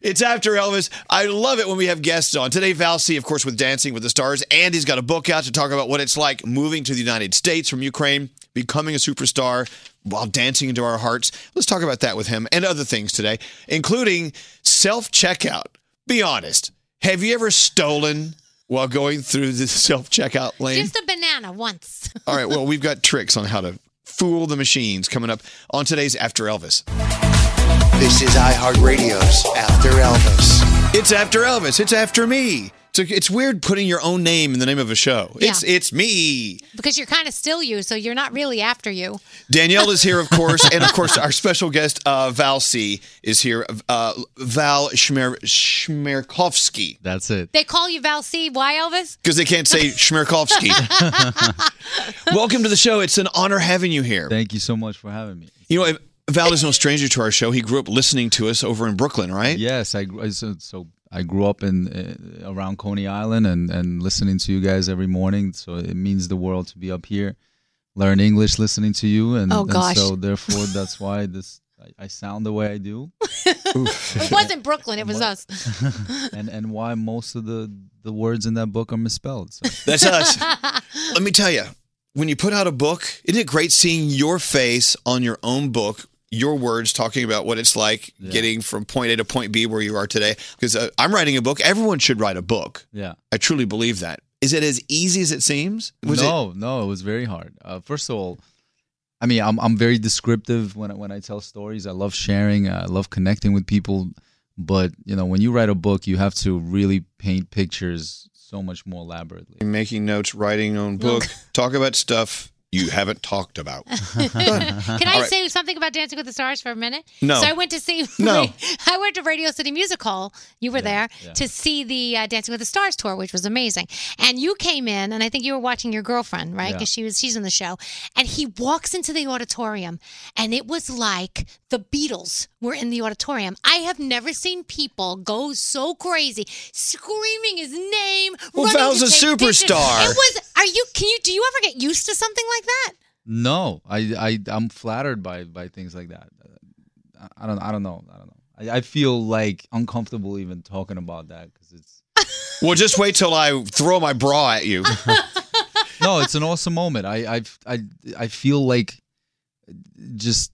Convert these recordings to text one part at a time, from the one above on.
It's after Elvis. I love it when we have guests on. Today, Val C, of course, with Dancing with the Stars. And he's got a book out to talk about what it's like moving to the United States from Ukraine, becoming a superstar while dancing into our hearts. Let's talk about that with him and other things today, including self checkout. Be honest. Have you ever stolen while going through the self checkout lane? Just a banana once. All right, well, we've got tricks on how to fool the machines coming up on today's After Elvis. This is iHeartRadio's After Elvis. It's After Elvis. It's after me. So it's weird putting your own name in the name of a show. It's it's me. because you're kind of still you, so you're not really after you. Danielle is here, of course, and of course our special guest uh, Val C is here. Uh, Val Schmer- Chmerkovskiy That's it. They call you Val C. Why, Elvis? because they can't say Chmerkovskiy. Welcome to the show. It's an honor having you here. Thank you so much for having me. You know, Val is no stranger to our show. He grew up listening to us over in Brooklyn, right? Yes, I so, so I grew up in uh, around Coney Island and and listening to you guys every morning. So it means the world to be up here, learn English listening to you, and, Oh, and gosh. so therefore that's why this I, I sound the way I do, It wasn't Brooklyn, it was us. and and why most of the the words in that book are misspelled. So. That's us. Let me tell you, when you put out a book, isn't it great seeing your face on your own book, your words talking about what it's like getting from point A to point B where you are today? Because uh, I'm writing a book. Everyone should write a book. Yeah. I truly believe that. Is it as easy as it seems? Was it? no, no, it was very hard. Uh, first of all, I mean, I'm I'm very descriptive when I, when I tell stories. I love sharing. I love connecting with people. But you know, when you write a book, you have to really paint pictures so much more elaborately. Making notes, writing your own book, talk about stuff you haven't talked about. Can I All right. say something about Dancing with the Stars for a minute? No. So I went to see. No. I went to Radio City Music Hall. You were there yeah. to see the uh, Dancing with the Stars tour, which was amazing. And you came in, and I think you were watching your girlfriend, right? Yeah. Because she was she's in the show. And he walks into the auditorium, and it was like the Beatles were in the auditorium. I have never seen people go so crazy, screaming his name. Well, running Val's a take pictures. superstar. It was. Are you? Can you? Do you ever get used to something like that? No, I I I'm flattered by by things like that. Uh, I don't I don't know I don't know. I, I feel like uncomfortable even talking about that because it's well, just wait till I throw my bra at you. no, it's an awesome moment. I I I I feel like just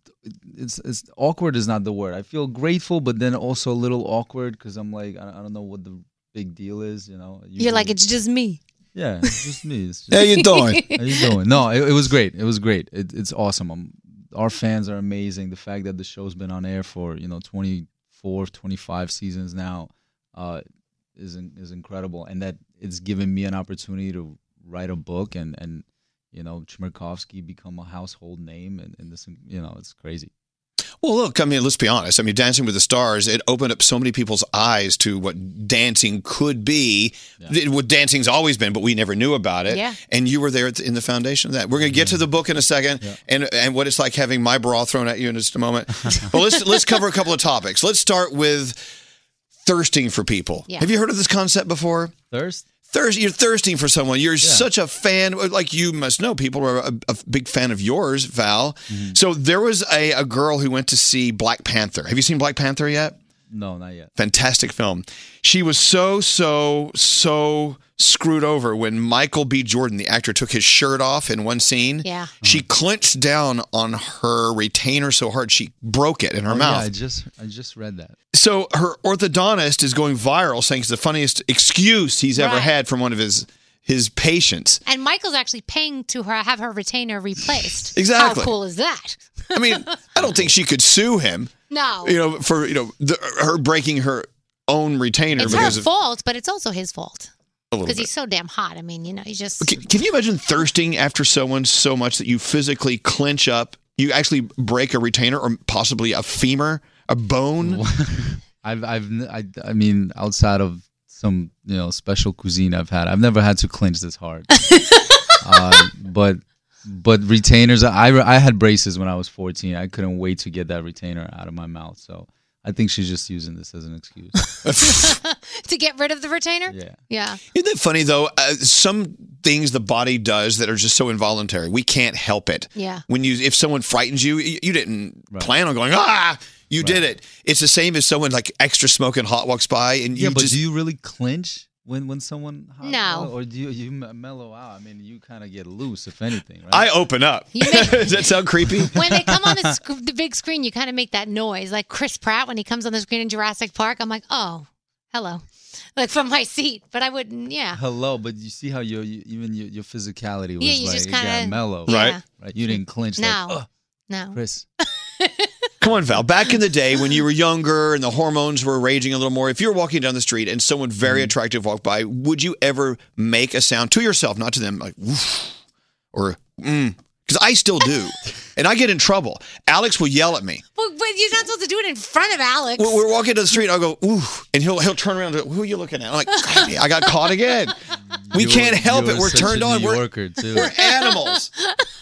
it's it's awkward is not the word. I feel grateful, but then also a little awkward because I'm like I, I don't know what the big deal is. You know, You're like it's just me. Yeah, it's just me. It's just, How you doing? How you doing? No, it, it was great. It was great. It, it's awesome. Um our fans are amazing. The fact that the show's been on air for you know 24, 25 seasons now uh, is in, is incredible, and that it's given me an opportunity to write a book and and you know Chmerkovskiy become a household name, and, and this you know it's crazy. Well, look, I mean, let's be honest. I mean, Dancing with the Stars, it opened up so many people's eyes to what dancing could be. It- What dancing's always been, but we never knew about it. Yeah. And you were there in the foundation of that. We're going to get to the book in a second and and what it's like having my bra thrown at you in just a moment. but let's let's cover a couple of topics. Let's start with thirsting for people. Yeah. Have you heard of this concept before? Thirst. Thirst, you're thirsting for someone. You're such a fan. Like you must know, people are a, a big fan of yours, Val. Mm-hmm. So there was a, a girl who went to see Black Panther. Have you seen Black Panther yet? No, not yet. Fantastic film. She was so, so, so screwed over when Michael B. Jordan, the actor, took his shirt off in one scene. Yeah. She uh-huh. clenched down on her retainer so hard she broke it in her Oh, mouth. Yeah, I just I just read that. So her orthodontist is going viral, saying it's the funniest excuse he's ever Right. had from one of his his patients. And Michael's actually paying to her have her retainer replaced. Exactly. How cool is that? I mean, I don't think she could sue him, No. you know, for you know the, her breaking her own retainer it's her of fault, but it's also his fault a little because he's so damn hot. I mean, you know, he just. Can, can you imagine thirsting after someone so much that you physically clench up, you actually break a retainer or possibly a femur, a bone? I've I've n- I, I mean outside of some you know special cuisine I've had, I've never had to clench this hard. uh, but but retainers, I I had braces when I was 14. I couldn't wait to get that retainer out of my mouth. So I think she's just using this as an excuse. to get rid of the retainer? Yeah. Yeah. Isn't that funny though? Uh, some things the body does that are just so involuntary, we can't help it. Yeah. When you, if someone frightens you, you, you didn't plan on going ah. You did it. It's the same as someone like extra smoking hot walks by, and you yeah, but just do you really clinch when when someone hot No. or do you you mellow out? I mean, you kind of get loose if anything, right? I open up. You make- Does that sound creepy? when they come on the, sc- the big screen, you kind of make that noise. Like Chris Pratt when he comes on the screen in Jurassic Park, I'm like, oh, hello, like from my seat. But I wouldn't, yeah. Hello, but you see how your you, even your, your physicality was Yeah, you like just it got kinda- mellow, Right. Right? You didn't clinch No. like, oh, No. Chris. Come on, Val. Back in the day when you were younger and the hormones were raging a little more, if you were walking down the street and someone very attractive walked by, would you ever make a sound to yourself, not to them, like woof or mm? Because I still do, and I get in trouble. Alex will yell at me. But, but you're not supposed to do it in front of Alex. We're, we're walking down the street. I'll go ooh, and he'll he'll turn around. And go, Who are you looking at? I'm like, "God, I got caught again. We You can't were- help you it. were We're such turned on. New We're, Yorker too. we're animals.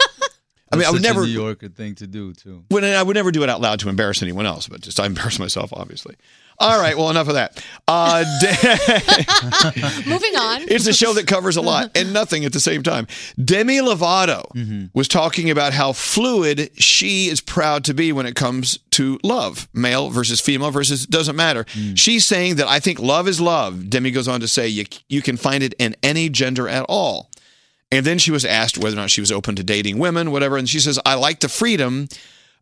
I mean, I would never. New Yorker thing to do too. when I would never do it out loud to embarrass anyone else, but just I embarrass myself, obviously. All right, well, enough of that. Uh, Moving on. it's a show that covers a lot and nothing at the same time. Demi Lovato was talking about how fluid she is proud to be when it comes to love, male versus female versus doesn't matter. She's saying that I think love is love. Demi goes on to say you you can find it in any gender at all. And then she was asked whether or not she was open to dating women, whatever. And she says, I like the freedom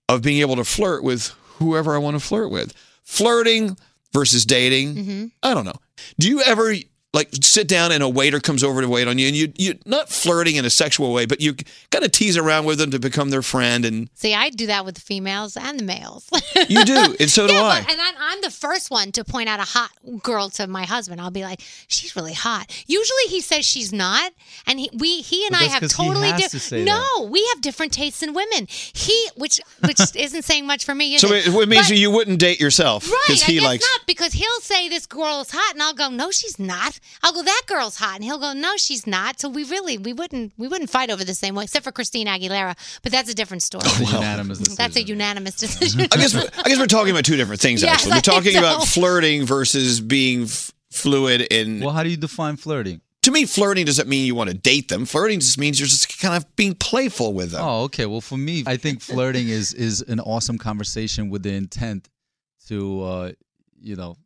of being able to flirt with whoever I want to flirt with. Flirting versus dating, mm-hmm. I don't know. Do you ever like sit down and a waiter comes over to wait on you and you you not flirting in a sexual way, but you kind of tease around with them to become their friend and See, I do that with the females and the males. you do, and so do yeah, I. but, and I'm, I'm the first one to point out a hot girl to my husband. I'll be like, "She's really hot." Usually, he says she's not, and he, we, he and I that's have 'cause he totally has to different. say No, we have different tastes in women. He, which which isn't saying much for me. So it? it, it means But- you wouldn't date yourself Right, because he I guess likes. not because he'll say this girl is hot, and I'll go, no, she's not. I'll go, that girl's hot, and he'll go, no, she's not. So we really, we wouldn't, we wouldn't fight over the same way, except for Christina Aguilera, but that's a different story. It's a unanimous decision. That's a unanimous decision. I guess I guess we're talking about two different things. Yes, actually, I we're think talking so. about flirting versus being f- fluid. In Well, how do you define flirting? to me, flirting doesn't mean you want to date them. Flirting just means you're just kind of being playful with them. Oh, okay. Well, for me, I think flirting is is an awesome conversation with the intent to, uh, you know,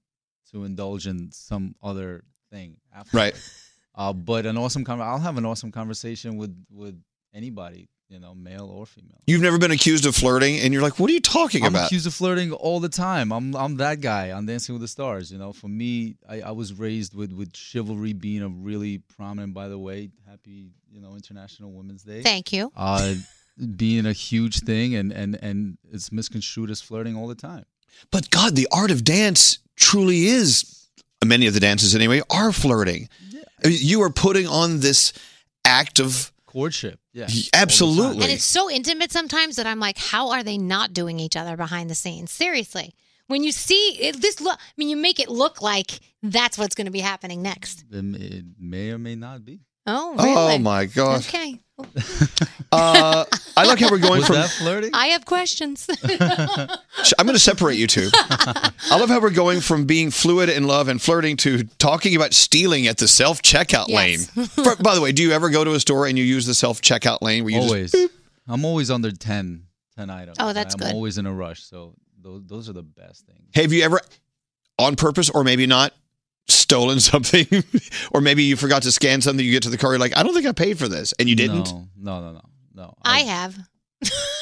to indulge in some other thing. After. Right. Uh, but an awesome con- I'll have an awesome conversation with with anybody, you know, male or female. You've never been accused of flirting, and you're like, "What are you talking I'm about?" accused of flirting all the time. I'm I'm that guy on Dancing with the Stars. You know, for me, I, I was raised with with chivalry being a really prominent. By the way, happy you know International Women's Day. Thank you. uh, being a huge thing, and and and it's misconstrued as flirting all the time. But God, the art of dance truly is. Many of the dances, anyway, are flirting. I mean, You are putting on this act of Courtship, yeah, Absolutely. And it's so intimate sometimes that I'm like, how are they not doing each other behind the scenes? Seriously. When you see it, this look, I mean, you make it look like that's what's going to be happening next. It may or may not be. Oh, really? Oh my gosh! Okay. Uh, I like how we're going Was from. that flirting? I have questions. I'm going to separate you two. I love how we're going from being fluid in love and flirting to talking about stealing at the self checkout Yes. lane. For- by the way, do you ever go to a store and you use the self checkout lane where you always. just I'm always under 10, 10 items. Oh, that's I'm good. always in a rush, so those those are the best things. have you ever, on purpose or maybe not, stolen something, or maybe you forgot to scan something? You get to the car, you're like, I don't think I paid for this, and you didn't. No, no, no, no, no. I have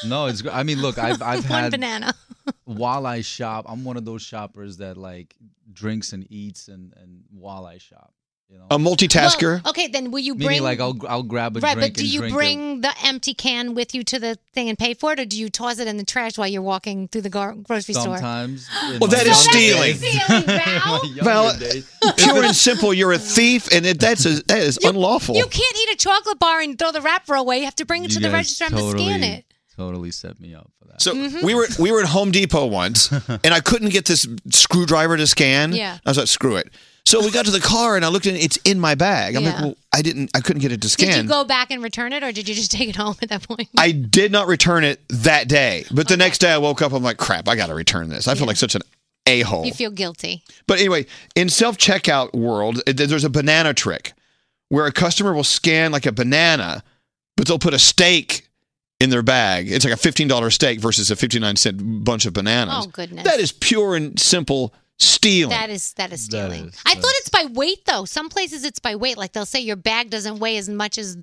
No, it's. gr- I mean, look, I've I've one had banana. while I shop. I'm one of those shoppers that like drinks and eats and and while I shop. You know, A multitasker. Well, okay, then will you meaning bring like I'll I'll grab a right? drink But do and you drink it. bring the empty can with you to the thing and pay for it, or do you toss it in the trash while you're walking through the gar- grocery store? Sometimes. in Well, my that is younger stealing. days- Stealing, in Val. my younger Val, days. Pure and simple, you're a thief, and it, that's a, that is unlawful. You can't eat a chocolate bar and throw the wrapper away. You have to bring it You to the guys register and totally, scan it. Totally set me up for that. So Mm-hmm. we were we were at Home Depot once, and I couldn't get this screwdriver to scan. Yeah. I was like, screw it. So we got to the car, and I looked it. It's in my bag. I'm like, Yeah. well, I didn't, I couldn't get it to scan. Did scan. you go back and return it, or did you just take it home at that point? I did not return it that day, but the next day I woke up. I'm like, crap, I got to return this. I feel like such an a hole. you feel guilty. But anyway, in self checkout world, there's a banana trick where a customer will scan like a banana, but they'll put a steak in their bag. It's like a $15 steak versus a 59 cent bunch of bananas. Oh, goodness. That is pure and simple stealing. That is that is That stealing. is- I thought is. it's by weight though. Some places it's by weight. Like they'll say your bag doesn't weigh as much as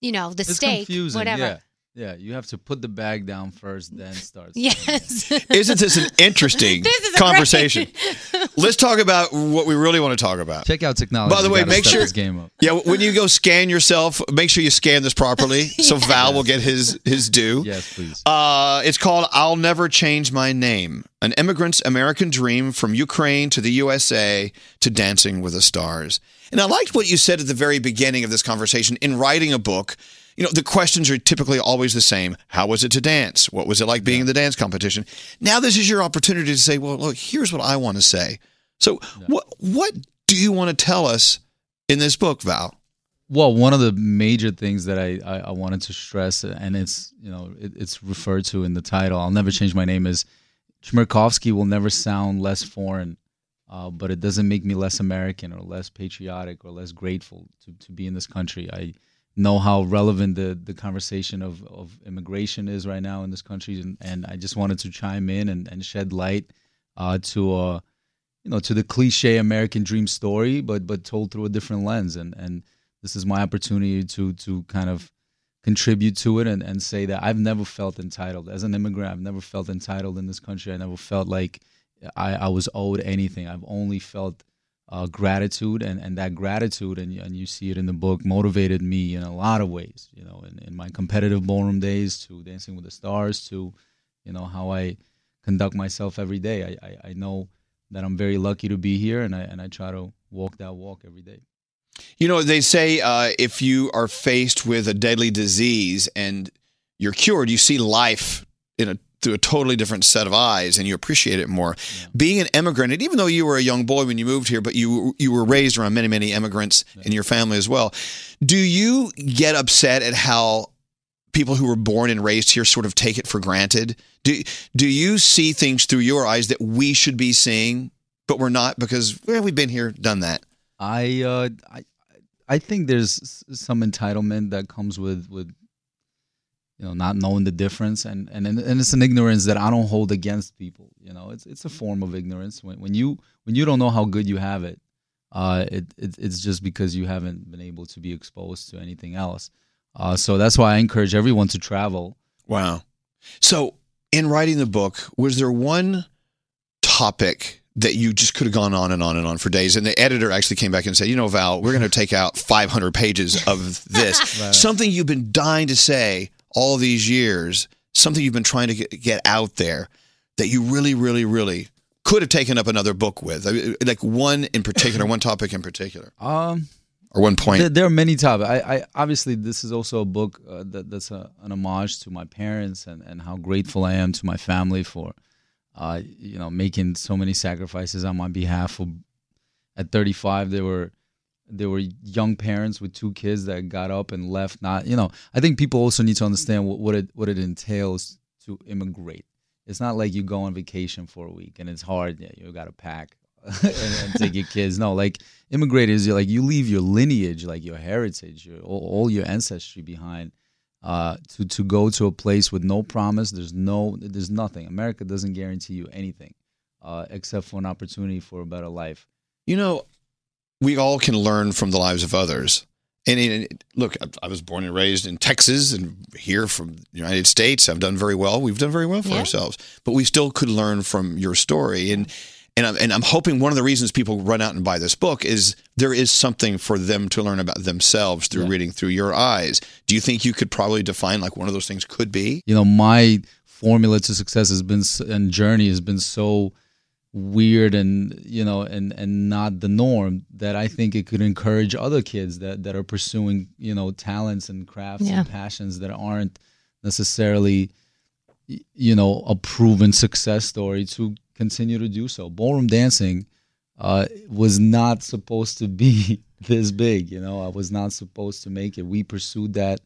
you know the It's steak, confusing. whatever. Yeah. Yeah, you have to put the bag down first, then start. Yes. Isn't this an interesting This is a conversation? Let's talk about what we really want to talk about. Check out technology. By the way, make sure- this game up. Yeah, when you go scan yourself, make sure you scan this properly so Val will get his his due. Yes, please. Uh, it's called I'll Never Change My Name An Immigrant's American Dream from Ukraine to the USA to Dancing with the Stars. And I liked what you said at the very beginning of this conversation. In writing a book, you know, the questions are typically always the same. How was it to dance? What was it like being in the dance competition? Now, this is your opportunity to say, well, look, here's what I want to say. So, what, what do you want to tell us in this book, Val? Well, one of the major things that I, I, I wanted to stress, and it's you know it, it's referred to in the title. I'll never change my name. Is Chmerkovskiy will never sound less foreign, uh, but it doesn't make me less American or less patriotic or less grateful to, to be in this country. I know how relevant the, the conversation of, of immigration is right now in this country, and, and I just wanted to chime in and, and shed light uh, to uh, you know to the cliche American dream story, but but told through a different lens, and and this is my opportunity to to kind of contribute to it and, and say that I've never felt entitled as an immigrant. I've never felt entitled in this country. I never felt like I, I was owed anything. I've only felt uh, gratitude, and, and that gratitude, and, and you see it in the book, motivated me in a lot of ways. You know, in, in my competitive ballroom days, to Dancing with the Stars, to you know how I conduct myself every day. I, I, I know that I'm very lucky to be here, and I and I try to walk that walk every day. You know, they say uh, if you are faced with a deadly disease and you're cured, you see life in a through a totally different set of eyes and you appreciate it more. Being an immigrant, and even though you were a young boy when you moved here, but you you were raised around many many immigrants in your family as well. Do you get upset at how people who were born and raised here sort of take it for granted? Do do you see things through your eyes that we should be seeing, but we're not because well, we've been here, done that? I uh, I I think there's some entitlement that comes with with you know not knowing the difference and and and it's an ignorance that I don't hold against people. You know, it's it's a form of ignorance when when you when you don't know how good you have it. Uh, it, it it's just because you haven't been able to be exposed to anything else. Uh, so that's why I encourage everyone to travel. Wow. So, in writing the book, was there one topic that you just could have gone on and on and on for days? And the editor actually came back and said, you know, Val, we're going to take out 500 pages of this. Right. Something you've been dying to say all these years, something you've been trying to get, get out there that you really, really, really could have taken up another book with. I mean, like one in particular, one topic in particular, Um, or one point. There, there are many topics. I, I obviously this is also a book uh, that, that's a, an homage to my parents and, and how grateful I am to my family for, uh, you know, making so many sacrifices on my behalf. For, at 35, they were there were young parents with two kids that got up and left. Not, you know, I think people also need to understand what, what it what it entails to immigrate. It's not like you go on vacation for a week and it's hard. Yeah, you got to pack and, and take your kids. No, like immigrators you're like you leave your lineage, like your heritage, your, all, all your ancestry behind, uh, to to go to a place with no promise. There's no, there's nothing. America doesn't guarantee you anything, uh, except for an opportunity for a better life. You know, we all can learn from the lives of others. And, and look, I- I was born and raised in Texas and here from the United States. I've done very well. We've done very well for Yeah. ourselves, but we still could learn from your story. And and I'm, and I'm hoping one of the reasons people run out and buy this book is there is something for them to learn about themselves through Yeah. reading through your eyes. Do you think you could probably define like one of those things could be? You know, my formula to success has been and journey has been so weird and you know and and not the norm that I think it could encourage other kids that that are pursuing you know talents and crafts Yeah. and passions that aren't necessarily you know a proven success story to continue to do so. Ballroom dancing uh, was not supposed to be this big. You know, I was not supposed to make it. We pursued that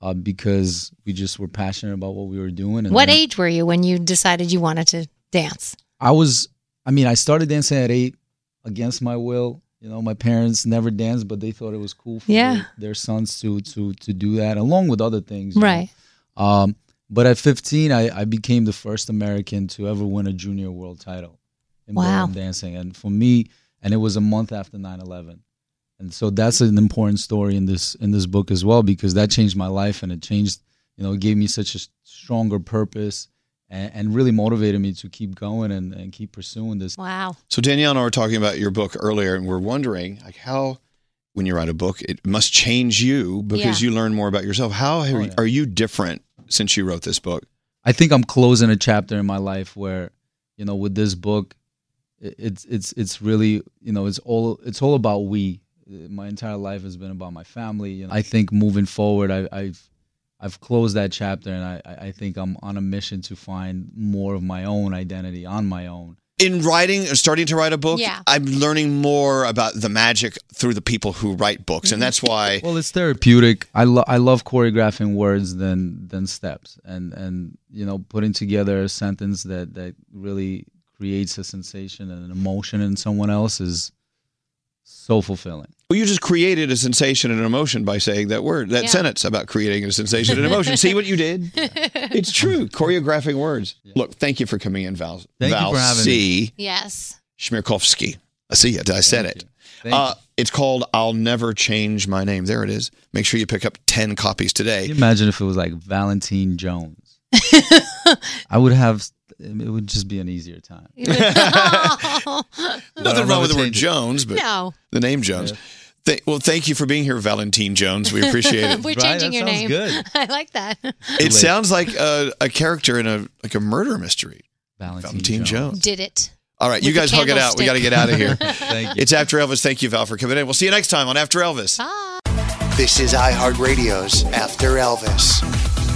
uh, because we just were passionate about what we were doing. And What then age were you when you decided you wanted to dance? I was. I mean, I started dancing at eight against my will. You know, my parents never danced, but they thought it was cool for Yeah. their, sons to to to do that, along with other things. Right. Um, but at 15, I, I became the first American to ever win a junior world title in Wow. ballroom dancing. And for me, and it was a month after 9/11. And so that's an important story in this in this book as well because that changed my life and it changed, you know, it gave me such a stronger purpose and, and really motivated me to keep going and, and keep pursuing this. Wow. So Danielle and I were talking about your book earlier, and we're wondering like how, when you write a book, it must change you because Yeah. you learn more about yourself. How are, Oh, yeah. are you different since you wrote this book? I think I'm closing a chapter in my life where, you know, with this book, it's it's it's really you know it's all it's all about we. My entire life has been about my family. You know, I think moving forward, I, I've I've closed that chapter, and I I I think I'm on a mission to find more of my own identity on my own. In writing or starting to write a book, Yeah. I'm learning more about the magic through the people who write books, and that's why. Well, it's therapeutic. I lo- I love choreographing words than than steps, and and you know putting together a sentence that that really creates a sensation and an emotion in someone else is so fulfilling. Well, you just created a sensation and an emotion by saying that word, that Yeah. sentence about creating a sensation and emotion. See what you did? It's true. Choreographing words. Look, thank you for coming in, Val. Thank you for having C. Yes. Schmirkovsky. I see it. I said Thank it. you. Thank Uh, it's called I'll Never Change My Name. There it is. Make sure you pick up 10 copies today. imagine if it was like Valentine Jones? I would have. It would just be an easier time. Nothing wrong with the word. Jones, but no. the name Jones. Th- well, thank you for being here, Valentine Jones. We appreciate it. We're Right, changing that your name. good. I like that. it sounds like a, a character in a like a murder mystery. Valentine, Valentine Jones. Did it. All right, you With the guys hug it out. We got to get out of here. Thank you. it's After Elvis. Thank you, Val, for coming in. We'll see you next time on After Elvis. Bye. This is iHeartRadio's After Elvis.